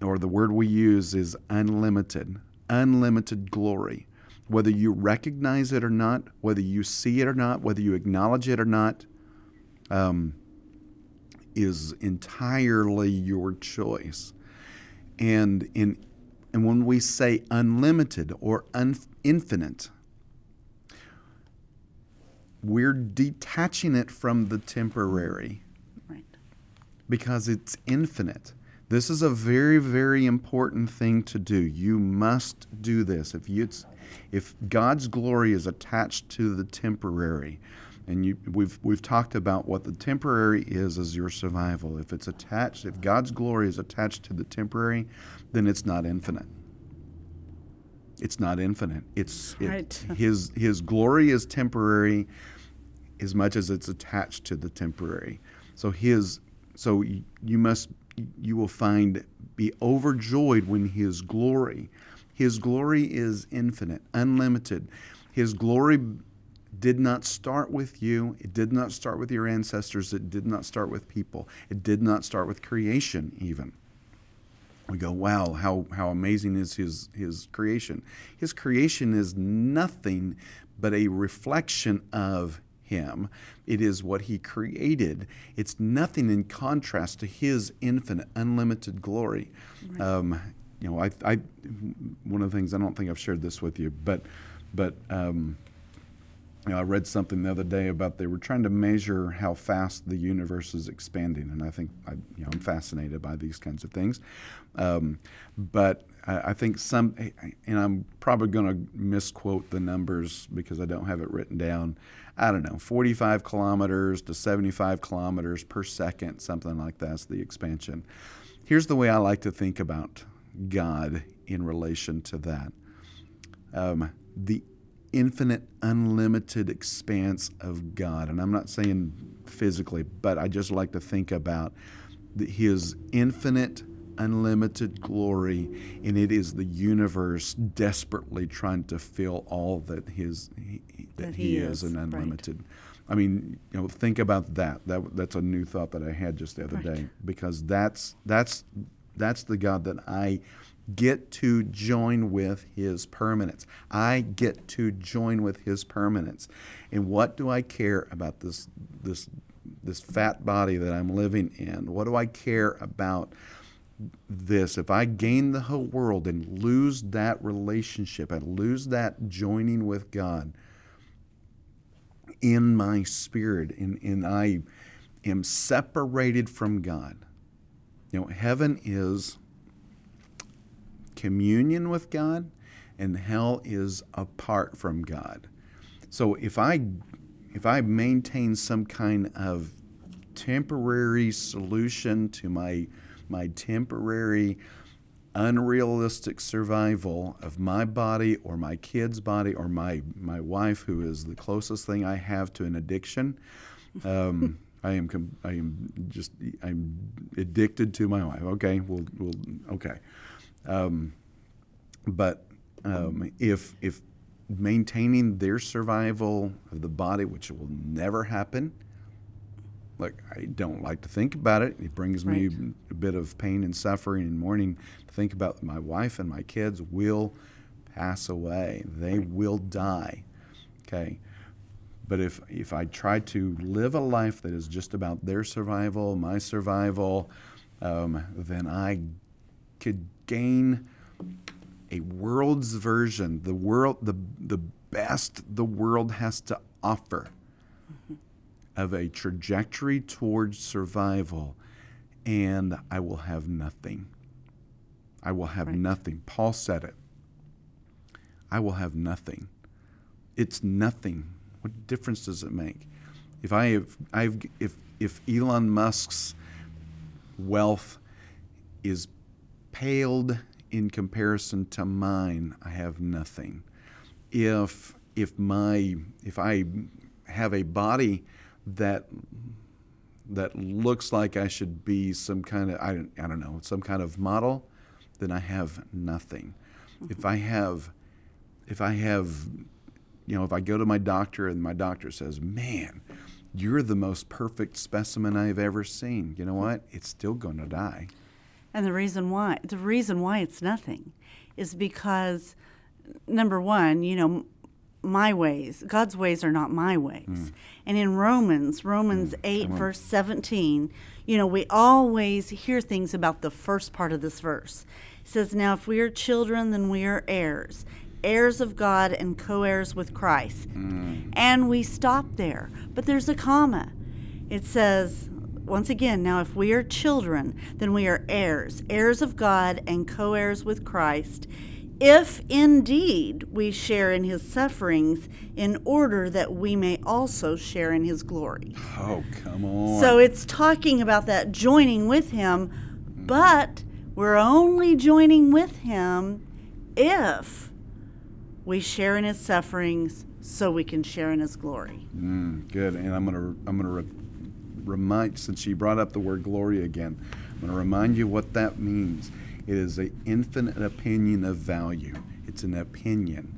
or the word we use is unlimited, unlimited glory. Whether you recognize it or not, whether you see it or not, whether you acknowledge it or not, um, is entirely your choice. And in and when we say unlimited or un, infinite, we're detaching it from the temporary. Right. Because it's infinite. This is a very, very important thing to do. You must do this. If you, if God's glory is attached to the temporary, and you, we've we've talked about what the temporary is as your survival. If it's attached, if God's glory is attached to the temporary, then it's not infinite. It's not infinite. It's it, right. his his glory is temporary as much as it's attached to the temporary. So his so you must you will find be overjoyed when his glory his glory is infinite, unlimited. His glory did not start with you. It did not start with your ancestors. It did not start with people. It did not start with creation, even. We go, wow, how, how amazing is his, his creation. His creation is nothing but a reflection of him. It is what he created. It's nothing in contrast to his infinite, unlimited glory. Right. Um, you know, I, I, one of the things I don't think I've shared this with you, but, but um, you know, I read something the other day about they were trying to measure how fast the universe is expanding, and I think I, you know, I'm fascinated by these kinds of things. Um, but I, I, think some, and I'm probably going to misquote the numbers because I don't have it written down. I don't know, 45 kilometers to 75 kilometers per second, something like that's the expansion. Here's the way I like to think about God in relation to that. Um, the infinite, unlimited expanse of God. And I'm not saying physically, but I just like to think about His infinite, unlimited glory, and it is the universe desperately trying to fill all that His he, that, That He, he is, is, and right. unlimited. I mean, you know, think about that. That that's a new thought that I had just the other Right. day because that's that's that's the God that I get to join with his permanence. I get to join with his permanence. And what do I care about this this this fat body that I'm living in? What do I care about this? If I gain the whole world and lose that relationship and lose that joining with God, in my spirit and, and I am separated from God. You know, heaven is communion with God and hell is apart from God. So if I if I maintain some kind of temporary solution to my my temporary unrealistic survival of my body or my kid's body or my my wife who is the closest thing I have to an addiction um, [laughs] I am com- I am just I'm addicted to my wife okay we'll, we'll okay um, but um, if if maintaining their survival of the body which will never happen like I don't like to think about it. It brings me a bit of pain and suffering and mourning to think about my wife and my kids will pass away. They will die. Okay. But if if I try to live a life that is just about their survival, my survival, um, then I could gain a world's version, the world, the the best the world has to offer mm-hmm. of a trajectory towards survival, and I will have nothing. I will have Right. nothing. Paul said it. I will have nothing. It's nothing. What difference does it make? If I have, I've, if if Elon Musk's wealth is paled in comparison to mine, I have nothing. If if my if I have a body that that looks like I should be some kind of I don't, I don't know some kind of model, then I have nothing. If I have if I have you know if I go to my doctor and my doctor says, "Man, you're the most perfect specimen I've ever seen." You know what? It's still going to die. And the reason why the reason why it's nothing is because number one, you know, my ways, God's ways are not my ways. Mm. And in Romans, Romans mm, 8 verse 17, you know, we always hear things about the first part of this verse. It says, "Now if we are children, then we are heirs." Heirs of God and co heirs with Christ. Mm. And we stop there. But there's a comma. It says, once again, now if we are children, then we are heirs, heirs of God and co heirs with Christ, if indeed we share in his sufferings, in order that we may also share in his glory. Oh, come on. So it's talking about that joining with him, but we're only joining with him if we share in his sufferings so we can share in his glory. Mm, good. And I'm gonna I'm gonna re- remind since you brought up the word glory again. I'm gonna remind you what that means. It is an infinite opinion of value. It's an opinion,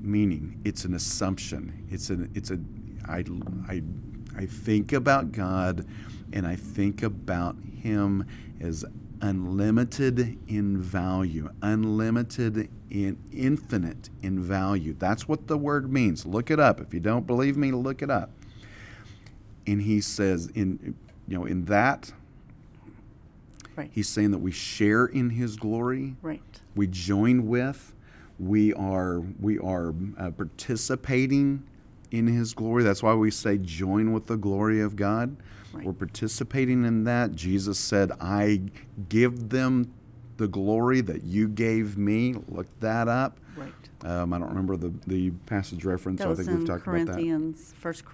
meaning it's an assumption. It's an it's a I I I think about God, and I think about Him as unlimited in value, unlimited in infinite in value. That's what the word means. Look it up. If you don't believe me, look it up. And he says in you know in that Right. he's saying that we share in his glory. Right. We join with. We are we are uh, participating in his glory. That's why we say join with the glory of God. Right. We're participating in that. Jesus said, "I give them the glory that you gave me." Look that up. Right. Um, I don't remember the, the passage reference. That I think we've talked about that. Corinthians, first,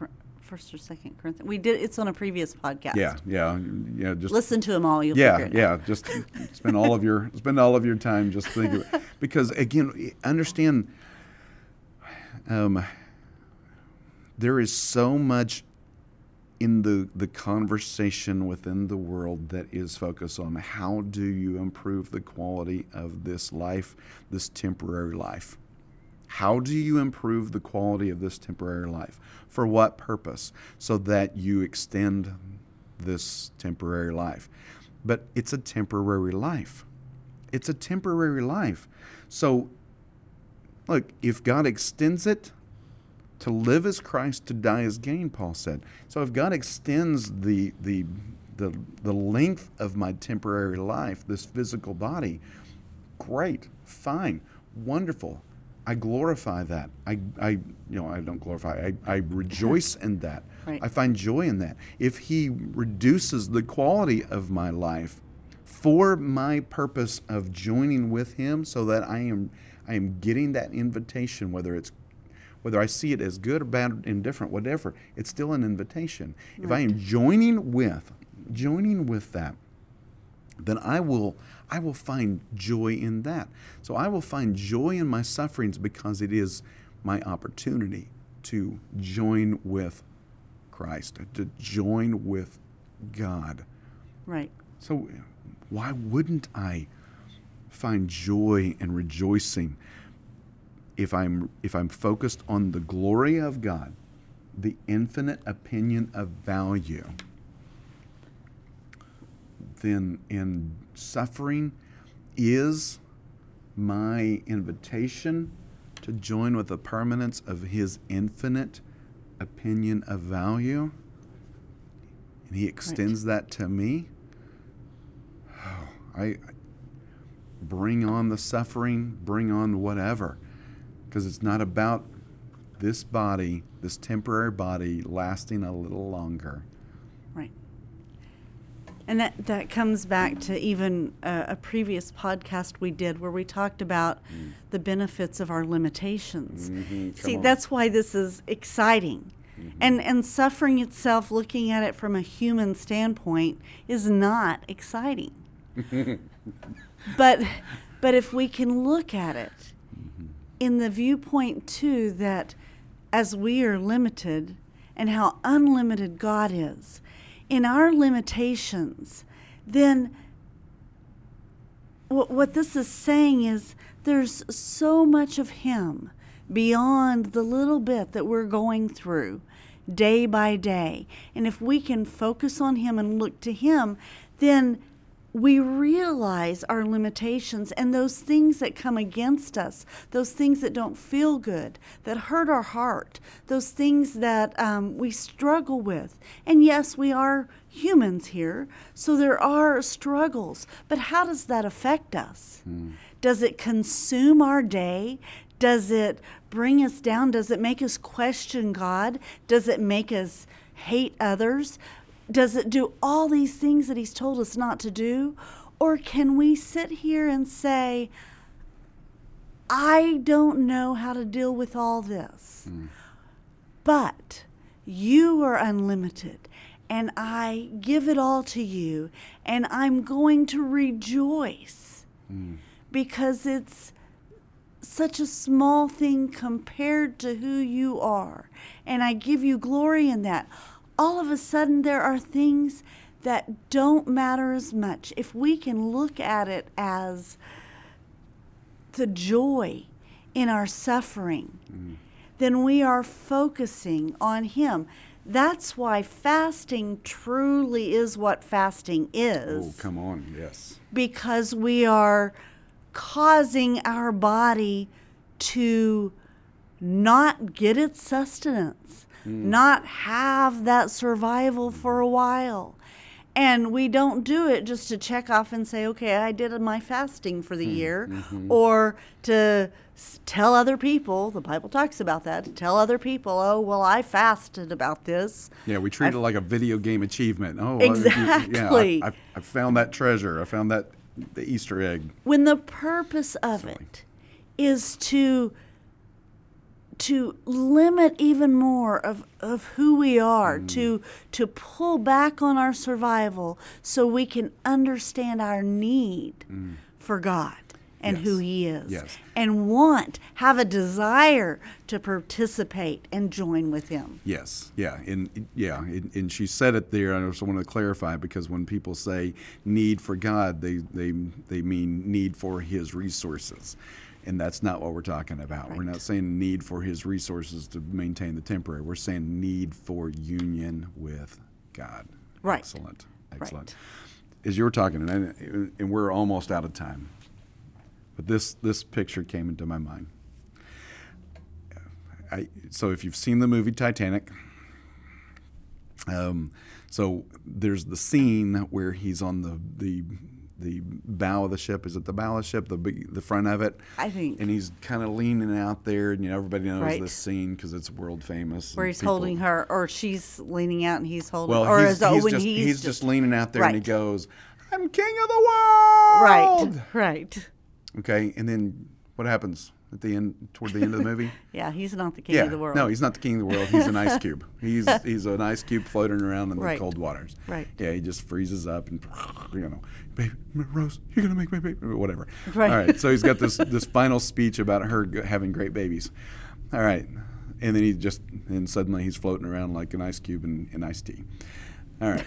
first or second Corinthians. We did. It's on a previous podcast. Yeah, yeah, yeah. Just Listen to them all. You'll yeah, it out. yeah. Just spend all of your [laughs] spend all of your time just thinking because again, understand um, there is so much in the the conversation within the world that is focused on how do you improve the quality of this life, this temporary life. How do you improve the quality of this temporary life? For what purpose? So that you extend this temporary life. But it's a temporary life. It's a temporary life. So, look, if God extends it, to live as Christ, to die as gain, Paul said. So if God extends the, the, the, the length of my temporary life, this physical body, great, fine, wonderful. I glorify that. I, I you know, I don't glorify. I, I rejoice [laughs] in that. Right. I find joy in that. If He reduces the quality of my life for my purpose of joining with Him, so that I am, I am getting that invitation, whether it's, whether I see it as good or bad, indifferent, whatever, it's still an invitation. If I am joining with, joining with that, then I will I will find joy in that. So I will find joy in my sufferings because it is my opportunity to join with Christ, to join with God. Right. So why wouldn't I find joy and rejoicing if I'm if I'm focused on the glory of God, the infinite opinion of value? then in suffering is my invitation to join with the permanence of his infinite opinion of value. And he extends that to me. Oh, [sighs] I, I bring on the suffering bring on whatever. Because it's not about this body this temporary body lasting a little longer. Right. And that, that comes back to even a, a previous podcast we did where we talked about mm. the benefits of our limitations. Mhm, See, on. that's why this is exciting. Mm-hmm. And, and suffering itself, looking at it from a human standpoint, is not exciting. [laughs] but, but if we can look at it mm-hmm. in the viewpoint, too, that as we are limited and how unlimited God is, in our limitations, then what, what this is saying is there's so much of Him beyond the little bit that we're going through day by day. And if we can focus on Him and look to Him, then we realize our limitations and those things that come against us, those things that don't feel good, that hurt our heart, those things that um, we struggle with. And yes, we are humans here, so there are struggles. But how does that affect us? Does it consume our day? Does it bring us down? Does it make us question God? Does it make us hate others? Does it do all these things that He's told us not to do? Or can we sit here and say, I don't know how to deal with all this, hmm. but you are unlimited, and I give it all to you, and I'm going to rejoice hmm. because it's such a small thing compared to who you are. And I give you glory in that. All of a sudden, there are things that don't matter as much. If we can look at it as the joy in our suffering, mm. then we are focusing on Him. That's why fasting truly is what fasting is oh come on yes because we are causing our body to not get its sustenance, not have that survival for a while. And we don't do it just to check off and say, okay, I did my fasting for the mm, year, mm-hmm. or to s- tell other people, the Bible talks about that, to tell other people, oh, well, I fasted about this. Yeah, we treat it like a video game achievement. Oh, I- Yeah, Exactly. I, I, I found that treasure. I found that the Easter egg. when the purpose of it is to to limit even more of, of who we are mm. to to pull back on our survival so we can understand our need mm. for God and who he is Yes. and want have a desire to participate and join with him. Yes, yeah, and yeah, and, and she said it there. I just want to clarify because when people say need for God, they they they mean need for His resources, and that's not what we're talking about. We're not saying need for His resources to maintain the temporary. We're saying need for union with God. Right. Excellent. Excellent. Right. As you were talking, and, I, and we're almost out of time, but this this picture came into my mind. I, so if you've seen the movie Titanic, um, so there's the scene where he's on the the the bow of the ship. Is it the bow of the ship? The the front of it. I think. And he's kind of leaning out there, and you know everybody knows Right. this scene because it's world famous. where he's people- holding her or she's leaning out and he's holding Well, or he's, oh, he's when just, he's, he's just leaning out there, and he goes, "I'm king of the world." right right Okay, and then what happens at the end, toward the end of the movie? [laughs] yeah he's not the king yeah, of the world no, he's not the king of the world. He's an ice [laughs] cube. He's he's an ice cube floating around in the cold waters. Right. Yeah, he just freezes up and [laughs] you know, baby Rose, you're gonna make my baby, whatever. Right. All right. So he's got this this final speech about her having great babies. All right, and then he just and suddenly he's floating around like an ice cube in, in iced tea. All right.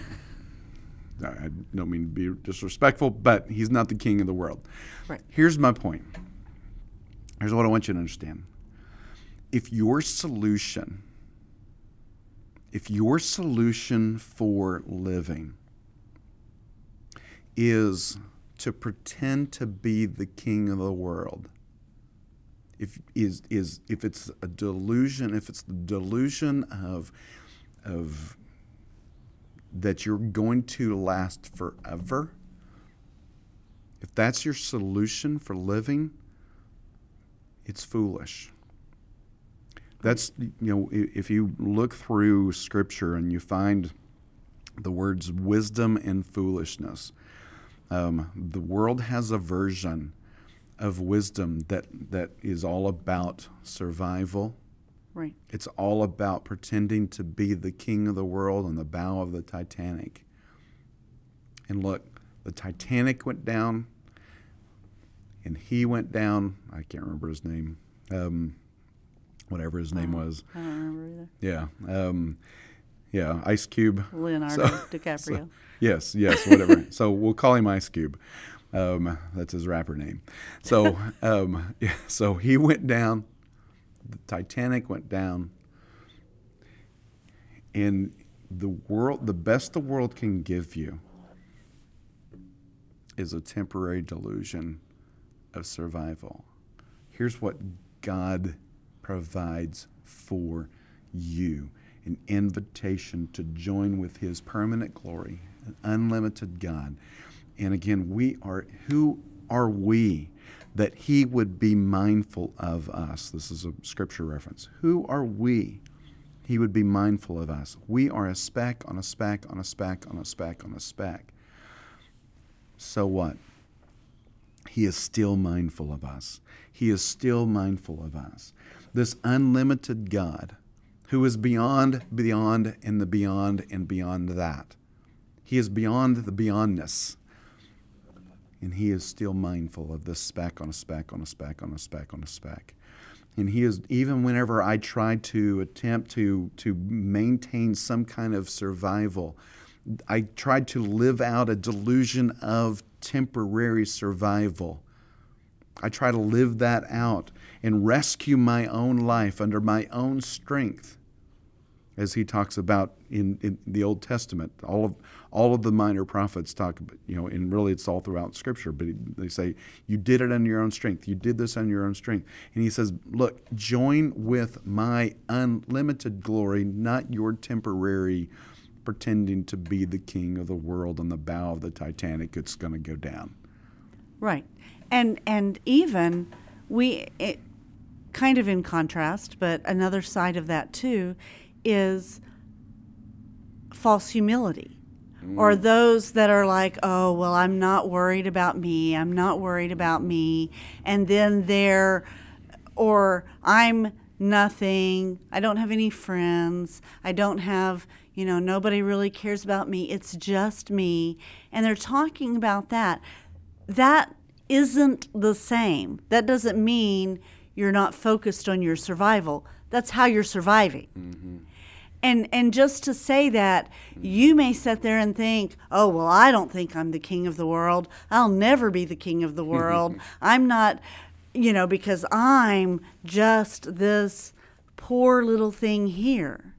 I don't mean to be disrespectful, but he's not the king of the world. Right. Here's my point. Here's what I want you to understand. If your solution, if your solution for living is to pretend to be the king of the world, if is is if it's a delusion, if it's the delusion of of that you're going to last forever, if that's your solution for living, it's foolish. That's, you know, if you look through scripture and you find the words wisdom and foolishness, um, the world has a version of wisdom that, that is all about survival. right It's all about pretending to be the king of the world on the bow of the Titanic. And look, the Titanic went down, and he went down. I can't remember his name. Um, whatever his name was. i don't remember either Yeah. Um, yeah, Ice Cube. leonardo So- [laughs] dicaprio so- yes, yes, whatever. [laughs] so we'll call him Ice Cube. Um, that's his rapper name. So, [laughs] um, yeah, so he went down. The Titanic went down, and the world, the best the world can give you, is a temporary delusion of survival. Here's what God provides for you an invitation to join with His permanent glory, an unlimited God. And again, we are, who are we that He would be mindful of us? This is a scripture reference. Who are we? He would be mindful of us. We are a speck on a speck on a speck on a speck on a speck. So what? He is still mindful of us. He is still mindful of us. This unlimited God who is beyond, beyond, and the beyond, and beyond that. He is beyond the beyondness. And he is still mindful of this speck on a speck on a speck on a speck on a speck. And he is even whenever I try to attempt to to maintain some kind of survival, I tried to live out a delusion of temporary survival. I try to live that out and rescue my own life under my own strength. As he talks about in, in the Old Testament, all of all of the minor prophets talk about, you know, and really it's all throughout Scripture, but they say, You did it under your own strength. You did this on your own strength. And he says, Look, join with my unlimited glory, not your temporary pretending to be the king of the world on the bow of the Titanic. It's going to go down. Right. And and even we it, kind of in contrast, but another side of that too is false humility. Mm. Or those that are like, "Oh, well, I'm not worried about me. I'm not worried about me." And then they're or I'm nothing. I don't have any friends. I don't have, you know, nobody really cares about me. It's just me. And they're talking about that. That isn't the same. That doesn't mean you're not focused on your survival. That's how you're surviving. Mm-hmm. And and just to say that, you may sit there and think, "Oh, well, I don't think I'm the king of the world. I'll never be the king of the world. [laughs] I'm not, you know, because I'm just this poor little thing here."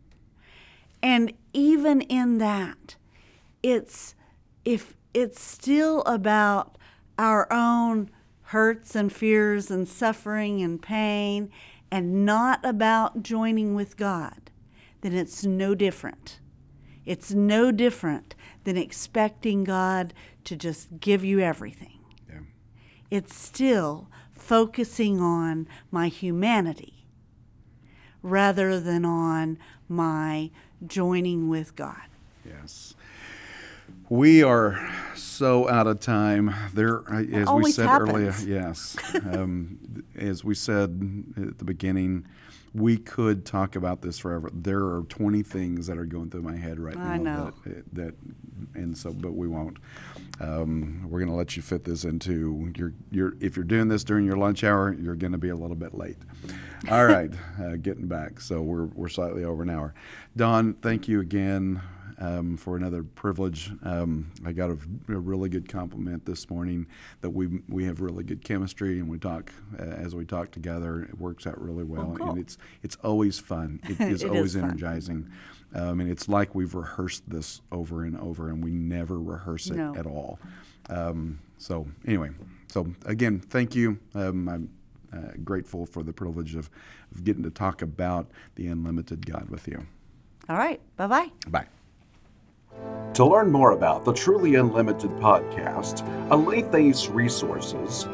And even in that, it's if it's still about our own hurts and fears and suffering and pain and not about joining with God, then it's no different. It's no different than expecting God to just give you everything. Yeah. It's still focusing on my humanity rather than on my joining with God. Yes. We are so out of time. There, uh, as we said happens. earlier, yes. um, [laughs] as we said at the beginning, we could talk about this forever. There are 20 things that are going through my head right I now. know. That, that, and so, but we won't. Um, we're going to let you fit this into your, your. If you're doing this during your lunch hour, you're going to be a little bit late. All right, [laughs] uh, getting back. So we're we're slightly over an hour. Don, thank you again um, for another privilege. Um, I got a, a really good compliment this morning that we we have really good chemistry and we talk uh, as we talk together. It works out really well, cool. and it's it's always fun. [laughs] It is It is always fun. energizing. Um, and it's like we've rehearsed this over and over, and we never rehearse it No. at all. Um, so anyway, so again, thank you. Um, I'm uh, grateful for the privilege of, of getting to talk about the unlimited God with you. All right. Bye bye bye. To learn more about the Truly Unlimited podcast, Alethes Resources,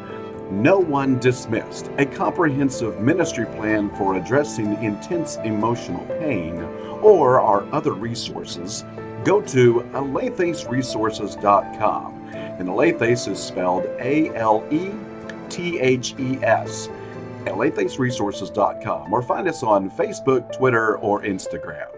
No One Dismissed, a comprehensive ministry plan for addressing intense emotional pain, or our other resources, go to alethesresources.com. And Alethes is spelled A L E T H E S. Alethesresources.com or find us on Facebook, Twitter, or Instagram.